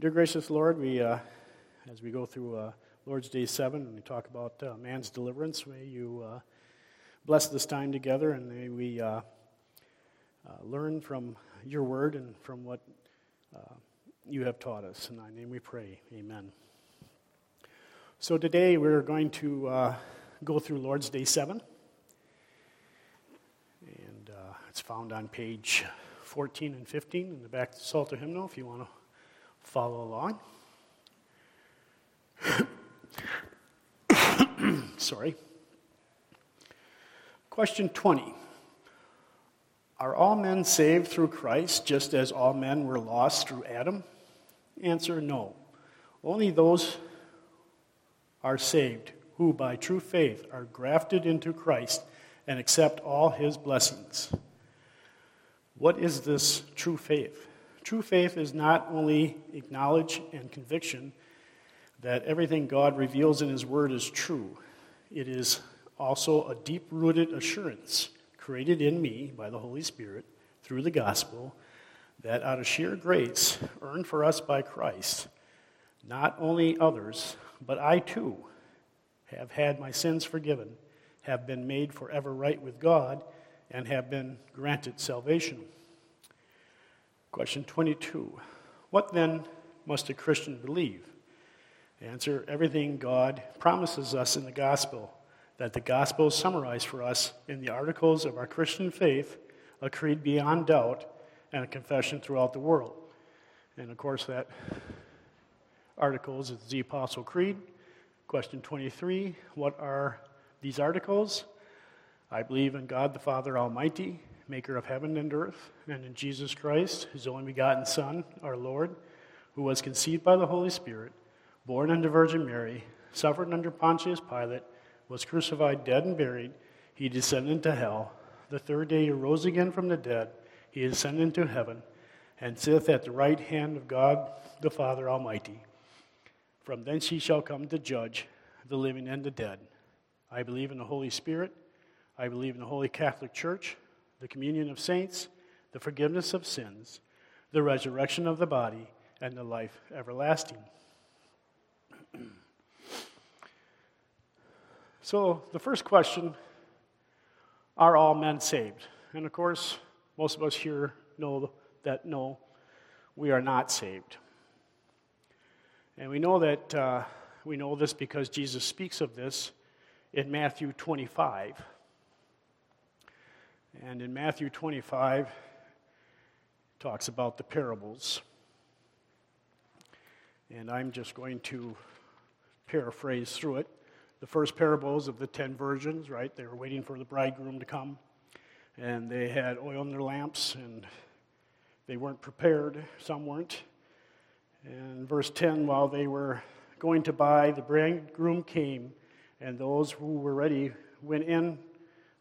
Dear gracious Lord, we, uh, as we go through uh, Lord's Day 7 and we talk about uh, man's deliverance, may you uh, bless this time together and may we uh, uh, learn from your word and from what you have taught us. In thy name we pray. Amen. So today we're going to go through Lord's Day 7. And it's found on page 14 and 15 in the back of the Psalter hymnal if you want to follow along. Sorry. Question 20 Are all men saved through Christ just as all men were lost through Adam? Answer no. Only those are saved who, by true faith, are grafted into Christ and accept all his blessings. What is this true faith? True faith is not only acknowledge and conviction that everything God reveals in His Word is true, it is also a deep rooted assurance created in me by the Holy Spirit through the gospel that out of sheer grace earned for us by Christ, not only others, but I too have had my sins forgiven, have been made forever right with God, and have been granted salvation. Question 22 What then must a Christian believe? Answer everything God promises us in the gospel, that the gospel summarized for us in the articles of our Christian faith, a creed beyond doubt, and a confession throughout the world. And of course, that articles is the Apostle Creed. Question 23 What are these articles? I believe in God the Father Almighty, maker of heaven and earth, and in Jesus Christ, his only begotten Son, our Lord, who was conceived by the Holy Spirit, born unto Virgin Mary, suffered under Pontius Pilate, was crucified, dead, and buried. He descended into hell. The third day he rose again from the dead. He ascended into heaven, and sitteth at the right hand of God the Father Almighty. From thence he shall come to judge the living and the dead. I believe in the Holy Spirit. I believe in the Holy Catholic Church the communion of saints, the forgiveness of sins, the resurrection of the body, and the life everlasting. so, the first question are all men saved? And of course, most of us here know that no, we are not saved. And we know that uh, we know this because Jesus speaks of this in Matthew 25. And in Matthew 25, talks about the parables. And I'm just going to paraphrase through it. The first parables of the ten virgins, right? They were waiting for the bridegroom to come. And they had oil in their lamps, and they weren't prepared. Some weren't. And verse 10 while they were going to buy, the bridegroom came, and those who were ready went in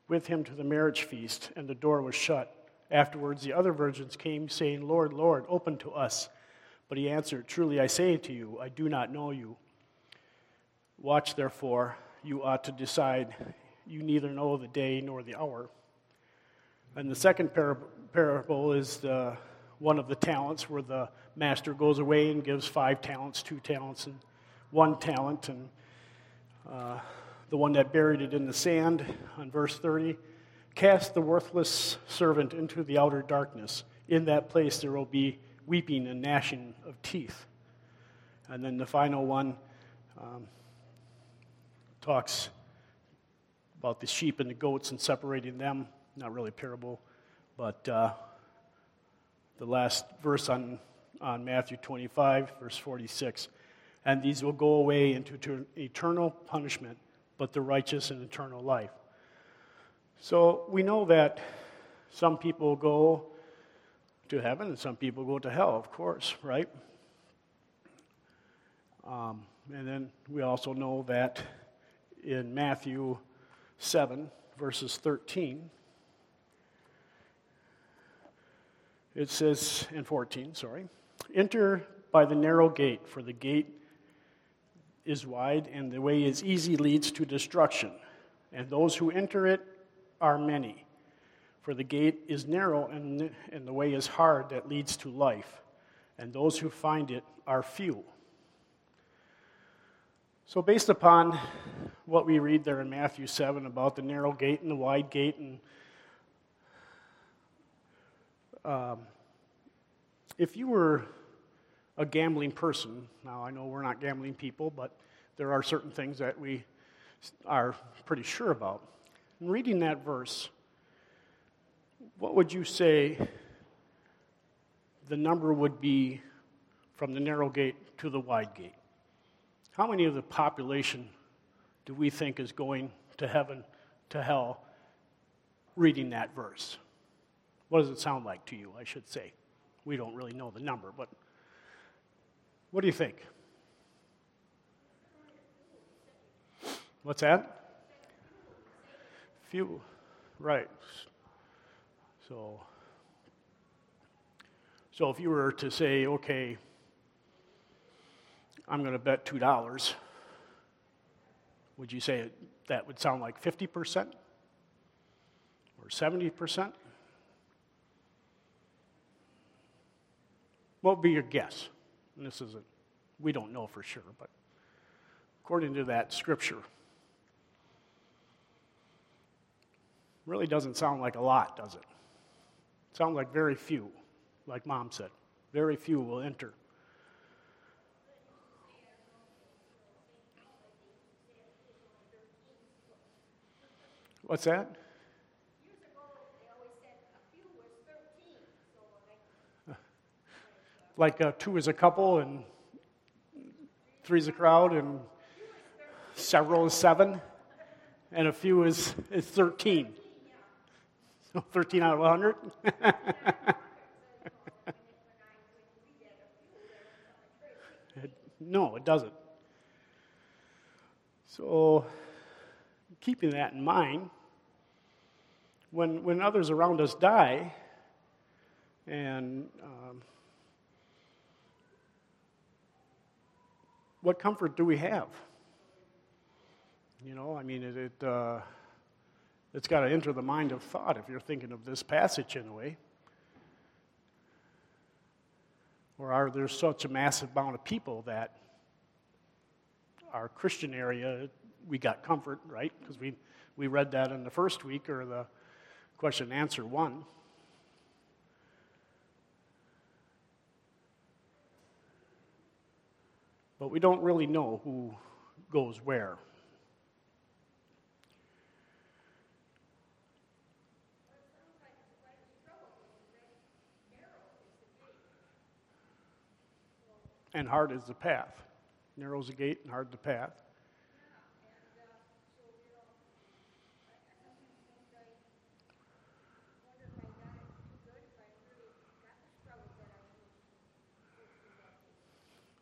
with him to the marriage feast, and the door was shut. Afterwards, the other virgins came, saying, Lord, Lord, open to us. But he answered, Truly I say to you, I do not know you. Watch, therefore, you ought to decide. You neither know the day nor the hour. And the second parable is the, one of the talents where the master goes away and gives five talents, two talents, and one talent. And uh, the one that buried it in the sand on verse 30. Cast the worthless servant into the outer darkness. In that place there will be weeping and gnashing of teeth. And then the final one um, talks about the sheep and the goats and separating them. Not really a parable, but uh, the last verse on, on Matthew 25, verse 46. And these will go away into eternal punishment but the righteous and eternal life. So we know that some people go to heaven and some people go to hell, of course, right? Um, and then we also know that in Matthew 7, verses 13, it says, in 14, sorry, enter by the narrow gate, for the gate is wide, and the way is easy leads to destruction. And those who enter it are many. For the gate is narrow, and, and the way is hard that leads to life. and those who find it are few. So, based upon what we read there in Matthew 7 about the narrow gate and the wide gate, and um, if you were a gambling person, now I know we're not gambling people, but there are certain things that we are pretty sure about. In reading that verse, what would you say the number would be from the narrow gate to the wide gate? How many of the population do we think is going to heaven, to hell, reading that verse? What does it sound like to you, I should say? We don't really know the number, but what do you think? What's that? Few. Right. So, so if you were to say, okay, I'm going to bet $2, would you say that would sound like 50% or 70%? What would be your guess? And this is a, we don't know for sure, but according to that scripture, really doesn't sound like a lot, does it? Sounds like very few, like mom said. Very few will enter. What's that? Like uh, two is a couple and three is a crowd and several is seven and a few is, is 13. So 13 out of 100? no, it doesn't. So, keeping that in mind, when, when others around us die, and um, what comfort do we have? You know, I mean, it, it uh, it's got to enter the mind of thought if you're thinking of this passage in a way. Or are there such a massive amount of people that our Christian area, we got comfort, right? Because we, we read that in the first week or the question and answer one. But we don't really know who goes where. and hard is the path. Narrow's the gate and hard the path.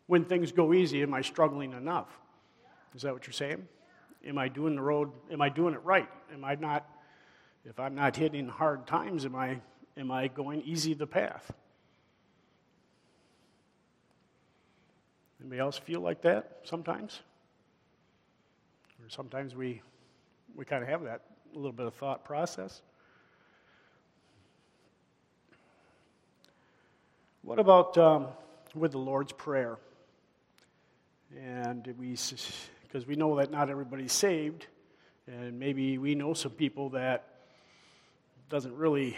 When things go easy, am I struggling enough? Is that what you're saying? Am I doing the road? Am I doing it right? Am I not? If I'm not hitting hard times, am I am I going easy the path? Anybody else feel like that sometimes? Or sometimes we, we kind of have that a little bit of thought process. What about um, with the Lord's Prayer? And we, because we know that not everybody's saved, and maybe we know some people that doesn't really,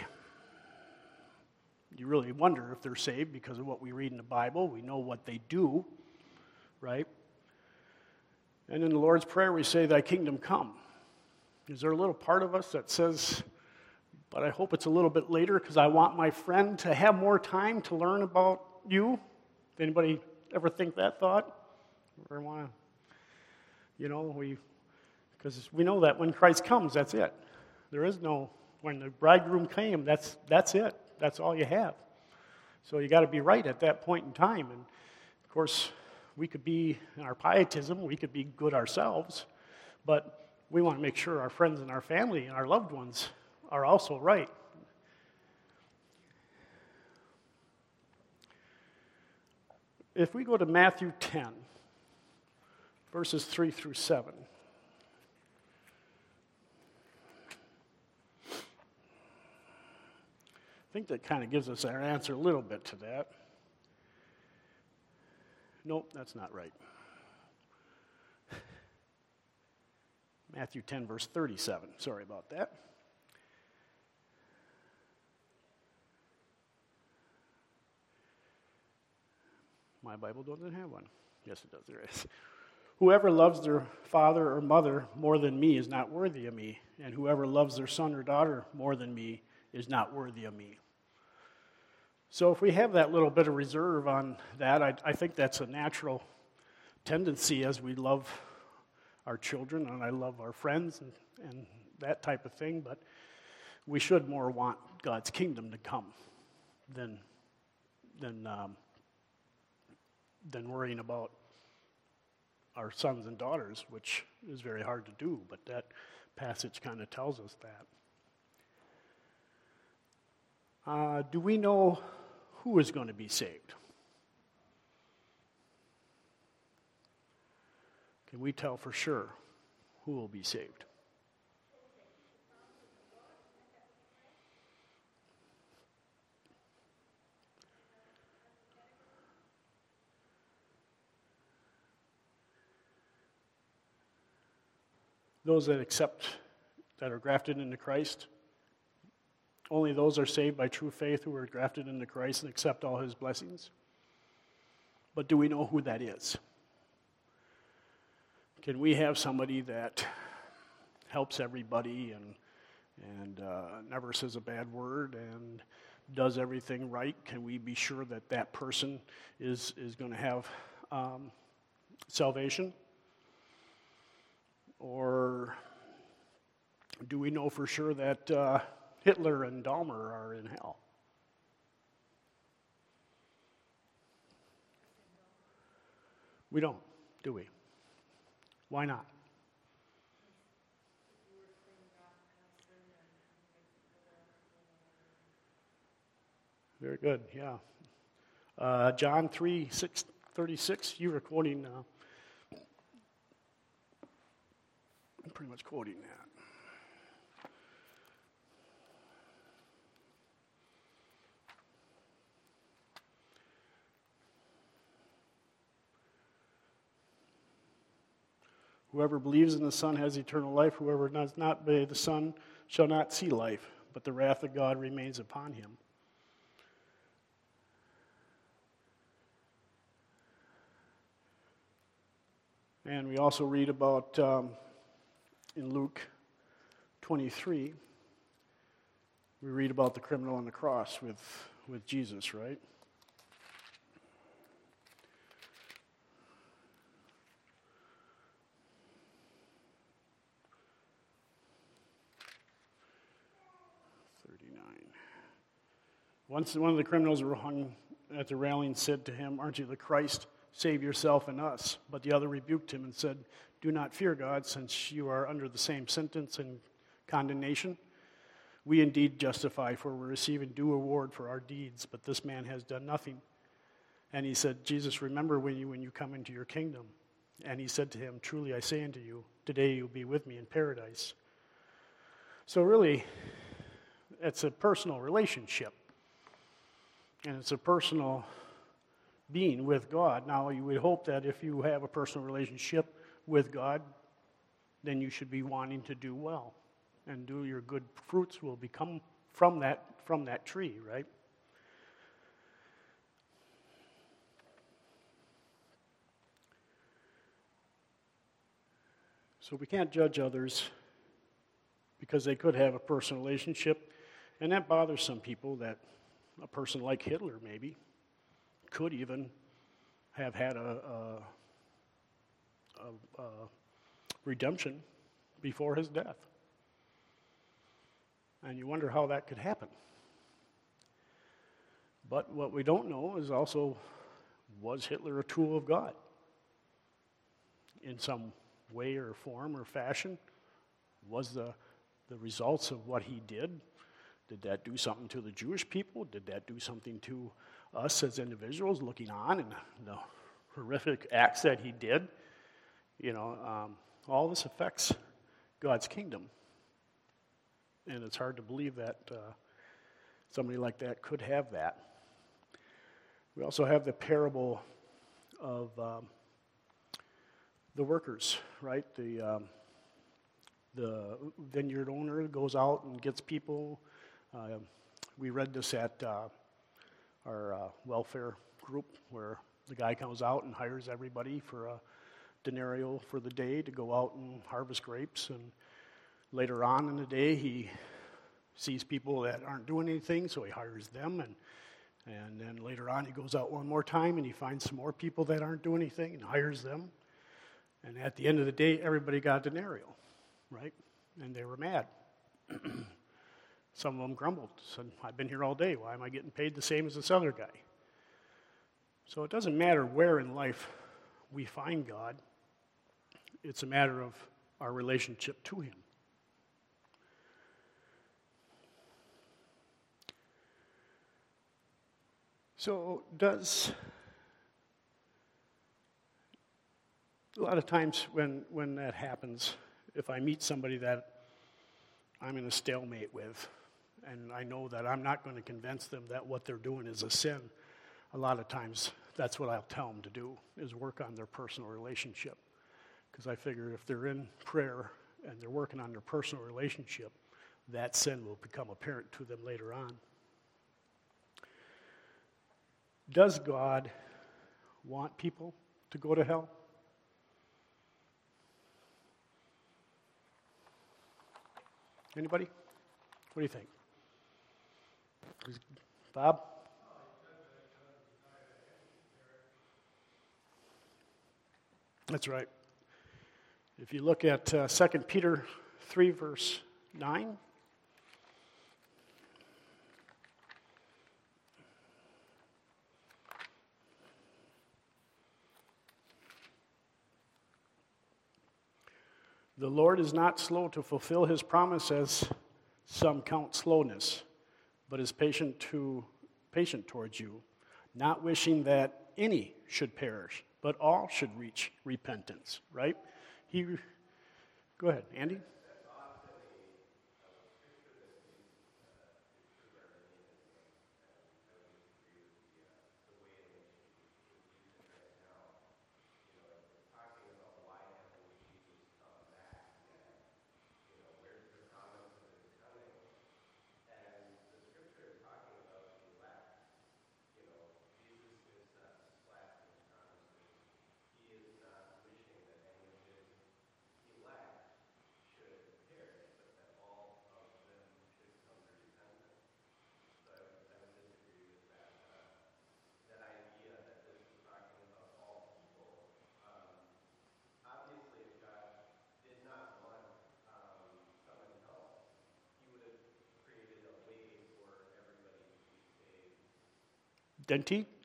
you really wonder if they're saved because of what we read in the Bible. We know what they do, right? And in the Lord's Prayer, we say, Thy kingdom come. Is there a little part of us that says, but I hope it's a little bit later because I want my friend to have more time to learn about you? Did anybody ever think that thought? Or want to, you know, we, because we know that when Christ comes, that's it. There is no, when the bridegroom came, that's, that's it. That's all you have. So you got to be right at that point in time. And of course, we could be, in our pietism, we could be good ourselves, but we want to make sure our friends and our family and our loved ones are also right. If we go to Matthew 10, verses 3 through 7. I think that kind of gives us our answer a little bit to that. Nope, that's not right. Matthew 10, verse 37. Sorry about that. My Bible doesn't have one. Yes, it does. There is. Whoever loves their father or mother more than me is not worthy of me, and whoever loves their son or daughter more than me is not worthy of me. So, if we have that little bit of reserve on that, I, I think that's a natural tendency as we love our children and I love our friends and, and that type of thing, but we should more want God's kingdom to come than, than, um, than worrying about our sons and daughters, which is very hard to do, but that passage kind of tells us that. Uh, do we know who is going to be saved? Can we tell for sure who will be saved? Those that accept, that are grafted into Christ, only those are saved by true faith who are grafted into Christ and accept all his blessings. But do we know who that is? Can we have somebody that helps everybody and, and uh, never says a bad word and does everything right? Can we be sure that that person is, is going to have um, salvation? Or do we know for sure that uh, Hitler and Dahmer are in hell? We don't, do we? Why not? Very good, yeah. Uh, John 3 6, 36, you were quoting, uh, I'm pretty much quoting that. Whoever believes in the Son has eternal life. Whoever does not obey the Son shall not see life, but the wrath of God remains upon him. And we also read about um, in Luke 23, we read about the criminal on the cross with, with Jesus, right? 39. Once one of the criminals who were hung at the railing said to him, Aren't you the Christ? Save yourself and us. But the other rebuked him and said, Do not fear God, since you are under the same sentence and condemnation. We indeed justify, for we're receiving due reward for our deeds, but this man has done nothing. And he said, Jesus, remember when you, when you come into your kingdom. And he said to him, Truly I say unto you, today you'll be with me in paradise. So, really, it's a personal relationship. And it's a personal being with God. Now, you would hope that if you have a personal relationship with God, then you should be wanting to do well. And do your good fruits will become from that, from that tree, right? So we can't judge others because they could have a personal relationship. And that bothers some people that a person like Hitler, maybe, could even have had a, a, a, a uh, redemption before his death. And you wonder how that could happen. But what we don't know is also was Hitler a tool of God in some way or form or fashion? Was the, the results of what he did, did that do something to the Jewish people? Did that do something to us as individuals looking on and the horrific acts that he did. You know, um, all this affects God's kingdom. And it's hard to believe that uh, somebody like that could have that. We also have the parable of um, the workers, right? The, um, the vineyard owner goes out and gets people. Uh, we read this at uh, our uh, welfare group where the guy comes out and hires everybody for a denario for the day to go out and harvest grapes. And later on in the day, he sees people that aren't doing anything, so he hires them. And, and then later on, he goes out one more time and he finds some more people that aren't doing anything and hires them. And at the end of the day, everybody got a denario, right? And they were mad. Some of them grumbled, said, I've been here all day. Why am I getting paid the same as this other guy? So it doesn't matter where in life we find God, it's a matter of our relationship to Him. So, does a lot of times when, when that happens, if I meet somebody that I'm in a stalemate with, and I know that I'm not going to convince them that what they're doing is a sin, a lot of times that's what I'll tell them to do, is work on their personal relationship. Because I figure if they're in prayer and they're working on their personal relationship, that sin will become apparent to them later on. Does God want people to go to hell? Anybody? What do you think? Bob? That's right. If you look at uh, 2 Peter 3, verse 9. The Lord is not slow to fulfill his promise, as some count slowness, but is patient, to, patient towards you, not wishing that any should perish, but all should reach repentance, right? He, go ahead, Andy. Denti? Yeah.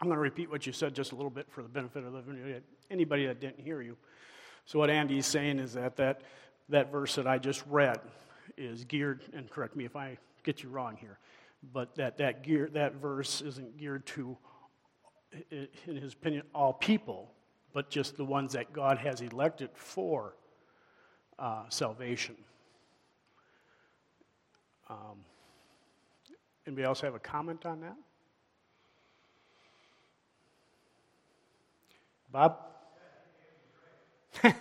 I'm going to repeat what you said just a little bit for the benefit of anybody that didn't hear you. So what Andy's saying is that that, that verse that I just read is geared, and correct me if I get you wrong here, but that that gear that verse isn't geared to, in his opinion, all people, but just the ones that God has elected for uh, salvation. Um, anybody else have a comment on that? Bob?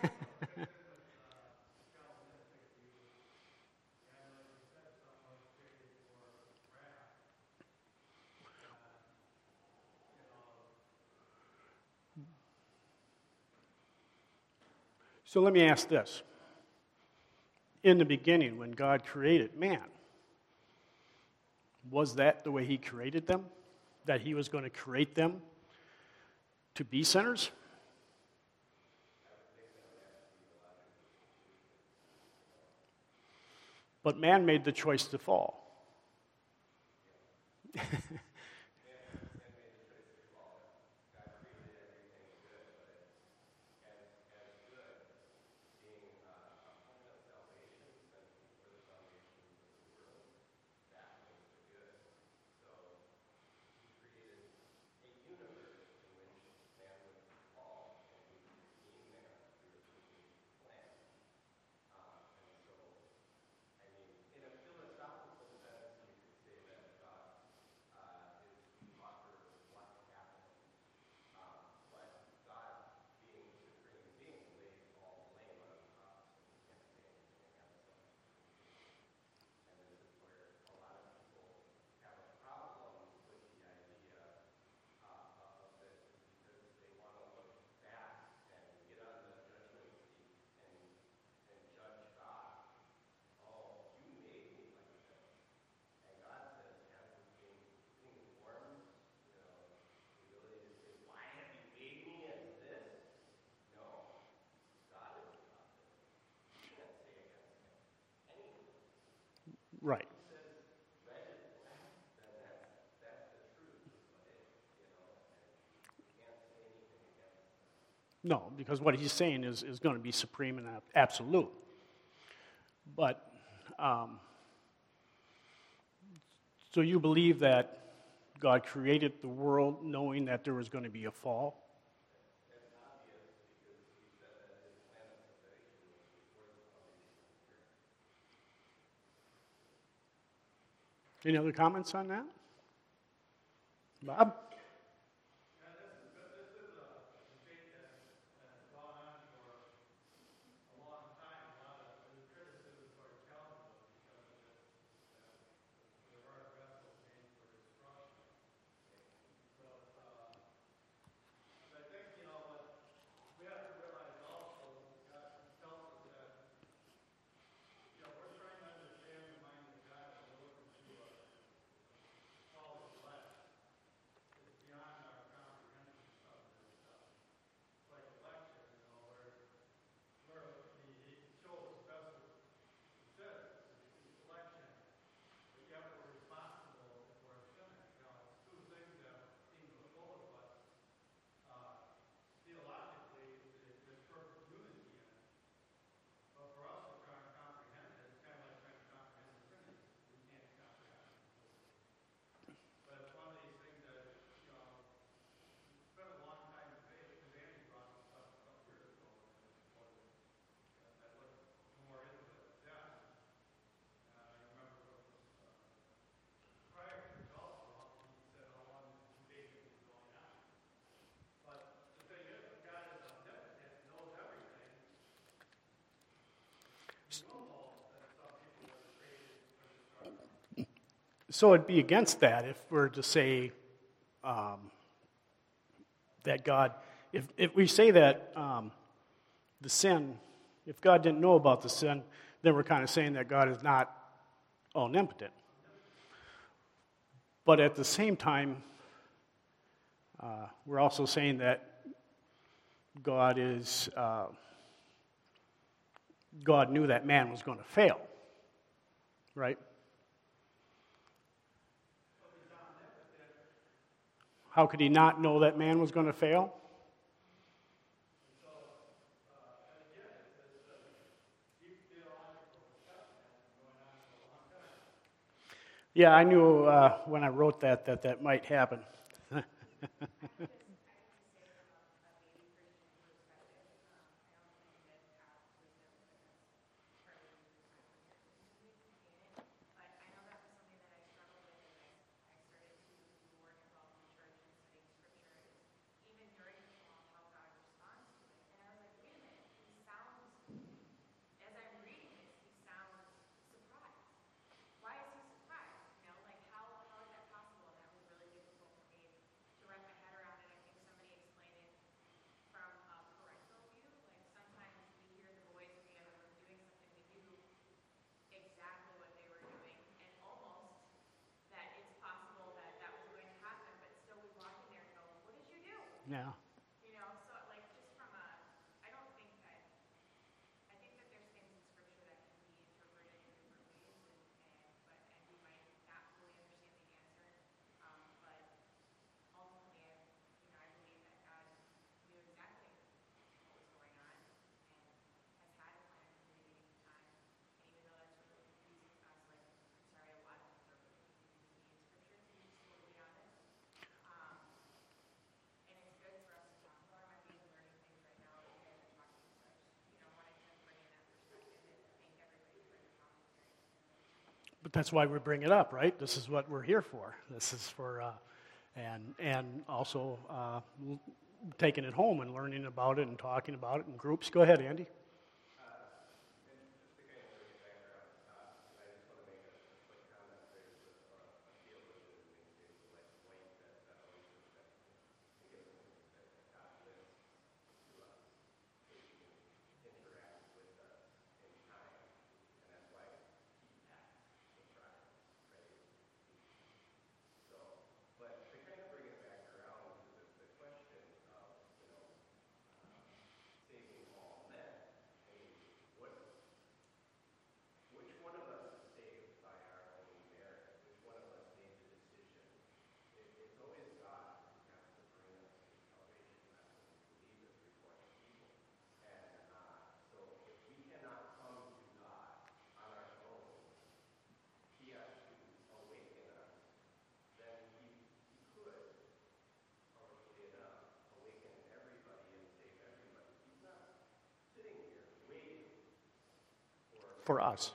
So let me ask this. In the beginning, when God created man, was that the way He created them? That He was going to create them to be sinners? But man made the choice to fall. Right. No, because what he's saying is, is going to be supreme and absolute. But, um, so you believe that God created the world knowing that there was going to be a fall? Any other comments on that? Bob? So it'd be against that if we're to say um, that God, if, if we say that um, the sin, if God didn't know about the sin, then we're kind of saying that God is not omnipotent. But at the same time, uh, we're also saying that God is, uh, God knew that man was going to fail, right? How could he not know that man was going to fail? Yeah, I knew uh, when I wrote that that that might happen. Yeah. You know, so like just from a, I don't think that, I think that there's things in scripture that can be interpreted in different ways and, and, but, and we might not fully understand the answer. Um, but ultimately, I, you know, I believe that God knew exactly what was going on and has had a plan from the beginning of time. And even though that's really confusing to us, like, I'm sorry, a lot of things are really confusing to me in scripture, to be just totally honest. Um, and it's good for us to talk about. I'm even learning things right now that you guys are talking about. So I just, you know, wanted to bring in that perspective and thank everybody for their commentary. But that's why we bring it up, right? This is what we're here for. This is for, uh, and and also uh, taking it home and learning about it and talking about it in groups. Go ahead, Andy. For us.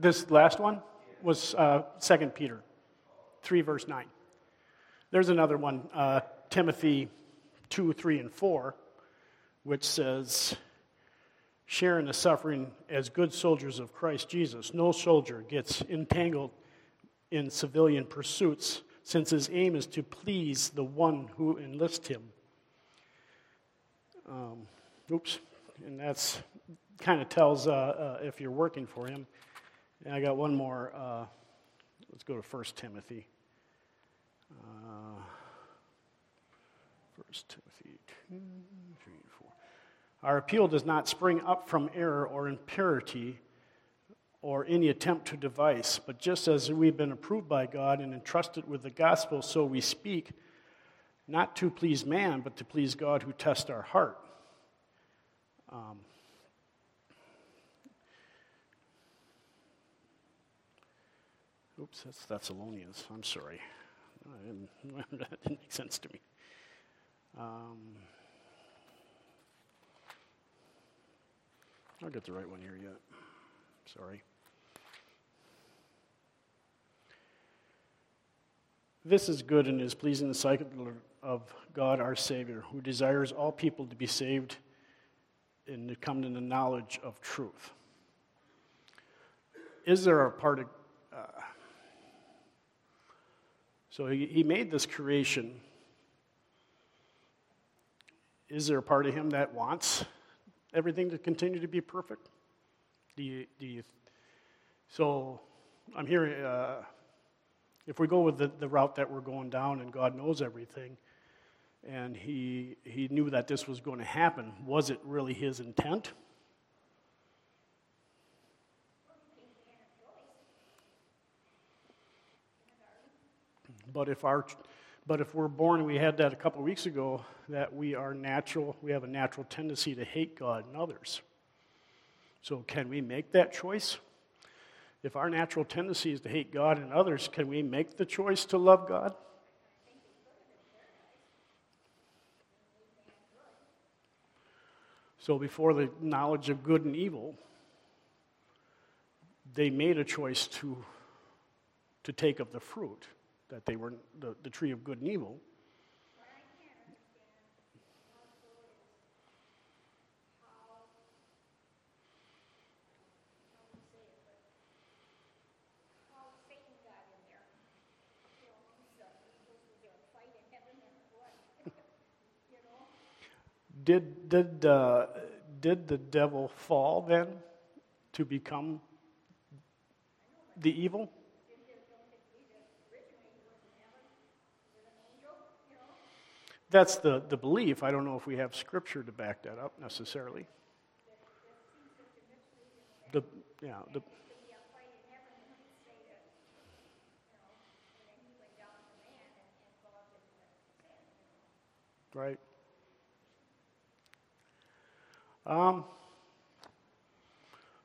This last one was uh, 2 Peter 3, verse 9. There's another one, uh, Timothy 2, 3, and 4, which says, Share in the suffering as good soldiers of Christ Jesus. No soldier gets entangled in civilian pursuits, since his aim is to please the one who enlists him. Um, oops, and that's kind of tells uh, uh, if you're working for him. And I got one more. Uh, let's go to 1 Timothy. Uh, 1 Timothy 2, 3, 4. Our appeal does not spring up from error or impurity or any attempt to device, but just as we've been approved by God and entrusted with the gospel, so we speak, not to please man, but to please God who tests our heart. Um, oops, that's Thessalonians. I'm sorry. That didn't make sense to me. Um, I'll get the right one here yet. Sorry. This is good and is pleasing the sight of God our Savior, who desires all people to be saved and to come to the knowledge of truth. Is there a part of. Uh, so he, he made this creation. Is there a part of him that wants everything to continue to be perfect? Do you, do you, so I'm hearing, uh, if we go with the, the route that we're going down and God knows everything, and he, he knew that this was going to happen, was it really his intent? But if our, but if we're born, we had that a couple weeks ago, that we are natural, we have a natural tendency to hate God and others. So can we make that choice? If our natural tendency is to hate God and others, can we make the choice to love God? So before the knowledge of good and evil, they made a choice to, to take of the fruit that they were the, the tree of good and evil. did did uh, did the devil fall then to become the evil? That's the, the belief. I don't know if we have scripture to back that up necessarily. The, yeah, the, right? Um,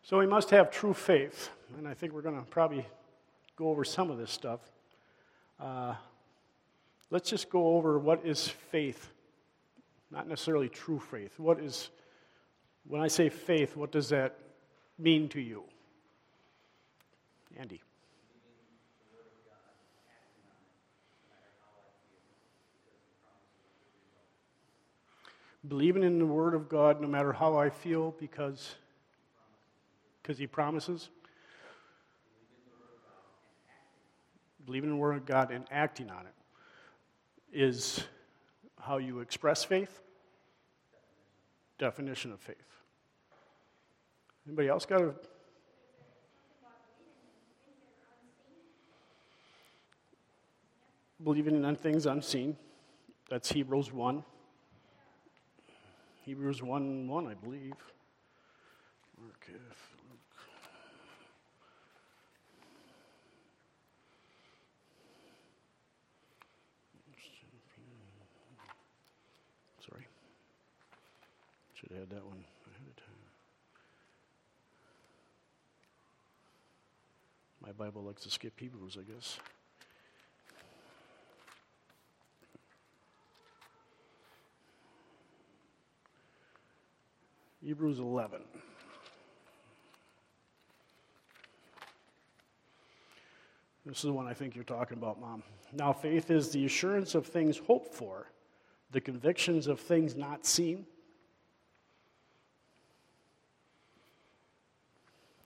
so we must have true faith, and I think we're going to probably go over some of this stuff. Uh, let's just go over what is faith, not necessarily true faith. What is, when I say faith, what does that mean to you? Andy. believing in the Word of God no matter how I feel because because He promises. Believing in the Word of God and acting on it is how you express faith. Definition of faith. Anybody else got a believing in things unseen? That's Hebrews 1. Hebrews 1 1, I believe. Mark F. Luke. Sorry. Have had that one ahead of time. My Bible likes to skip Hebrews, I guess. Hebrews 11. This is the one I think you're talking about, Mom. Now, faith is the assurance of things hoped for, the convictions of things not seen.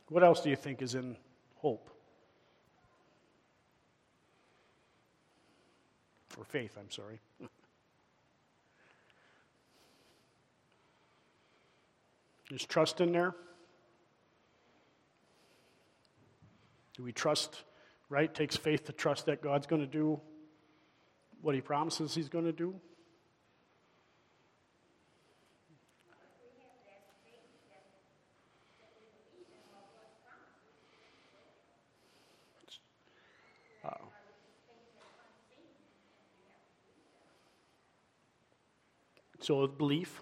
What else do you think is in hope? Or faith, I'm sorry. Is trust in there? Do we trust, right? Takes faith to trust that God's going to do what he promises he's going to do. So belief.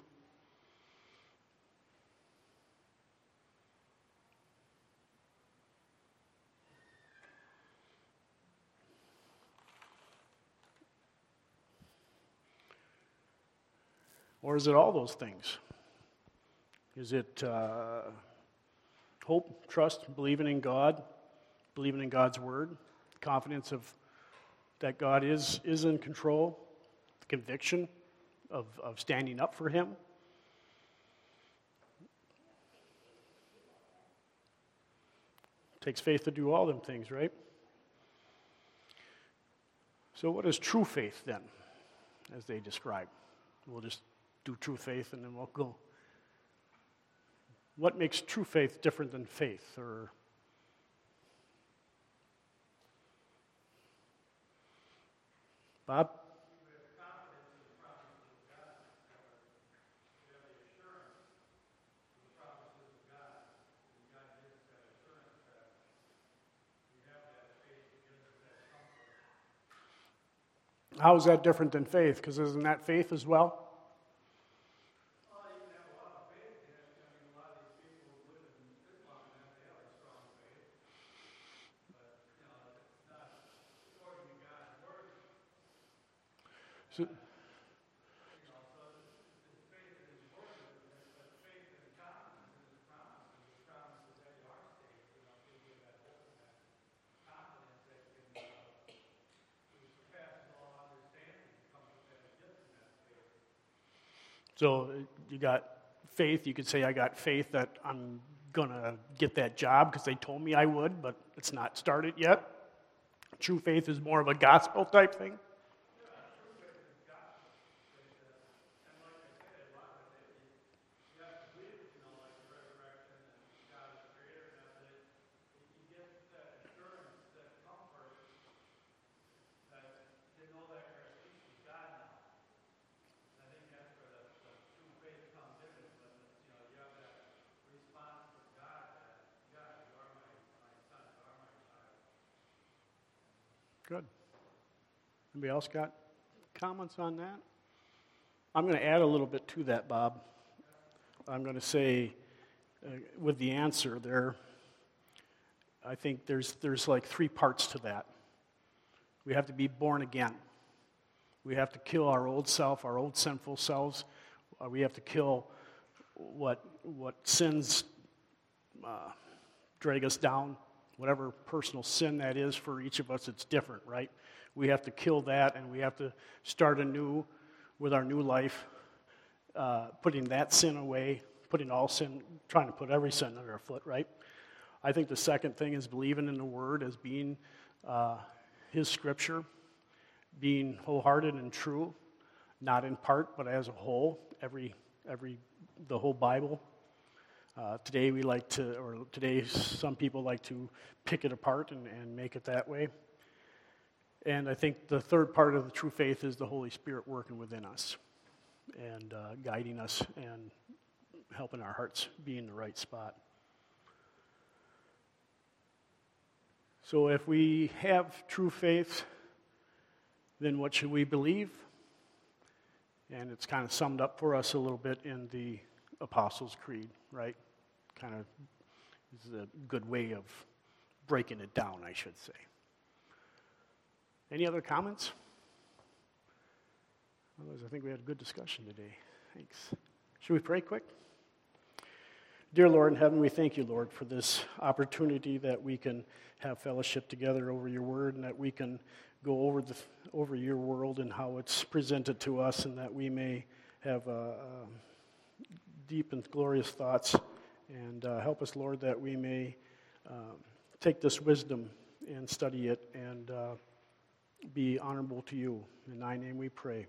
Or is it all those things? Is it uh, hope, trust, believing in God, believing in God's word, confidence of that God is, is in control, conviction of, of standing up for Him? It takes faith to do all them things, right? So, what is true faith then, as they describe? We'll just do true faith and then we'll go. What makes true faith different than faith? Or Bob? How is that different than faith? Because isn't that faith as well? So, So uh, you got faith. You could say, I got faith that I'm going to get that job because they told me I would, but it's not started yet. True faith is more of a gospel type thing. Good. Anybody else got comments on that? I'm going to add a little bit to that, Bob. I'm going to say, uh, with the answer there, I think there's, there's like three parts to that. We have to be born again. We have to kill our old self, our old sinful selves. Uh, we have to kill what, what sins uh, drag us down, whatever personal sin that is for each of us, it's different, right? We have to kill that and we have to start anew with our new life, uh, putting that sin away, putting all sin, trying to put every sin under our foot, right? I think the second thing is believing in the Word as being uh, His Scripture, being wholehearted and true, not in part, but as a whole, every, every, the whole Bible. Uh, today we like to, or today some people like to pick it apart and, and make it that way. And I think the third part of the true faith is the Holy Spirit working within us and uh, guiding us and helping our hearts be in the right spot. So, if we have true faith, then what should we believe? And it's kind of summed up for us a little bit in the Apostles' Creed, right? Kind of is a good way of breaking it down, I should say. Any other comments? Otherwise, I think we had a good discussion today. Thanks. Should we pray quick? Dear Lord in heaven, we thank you, Lord, for this opportunity that we can have fellowship together over your word and that we can go over, the, over your world and how it's presented to us and that we may have uh, uh, deep and glorious thoughts. And uh, help us, Lord, that we may um, take this wisdom and study it and uh, be honorable to you. In thy name we pray.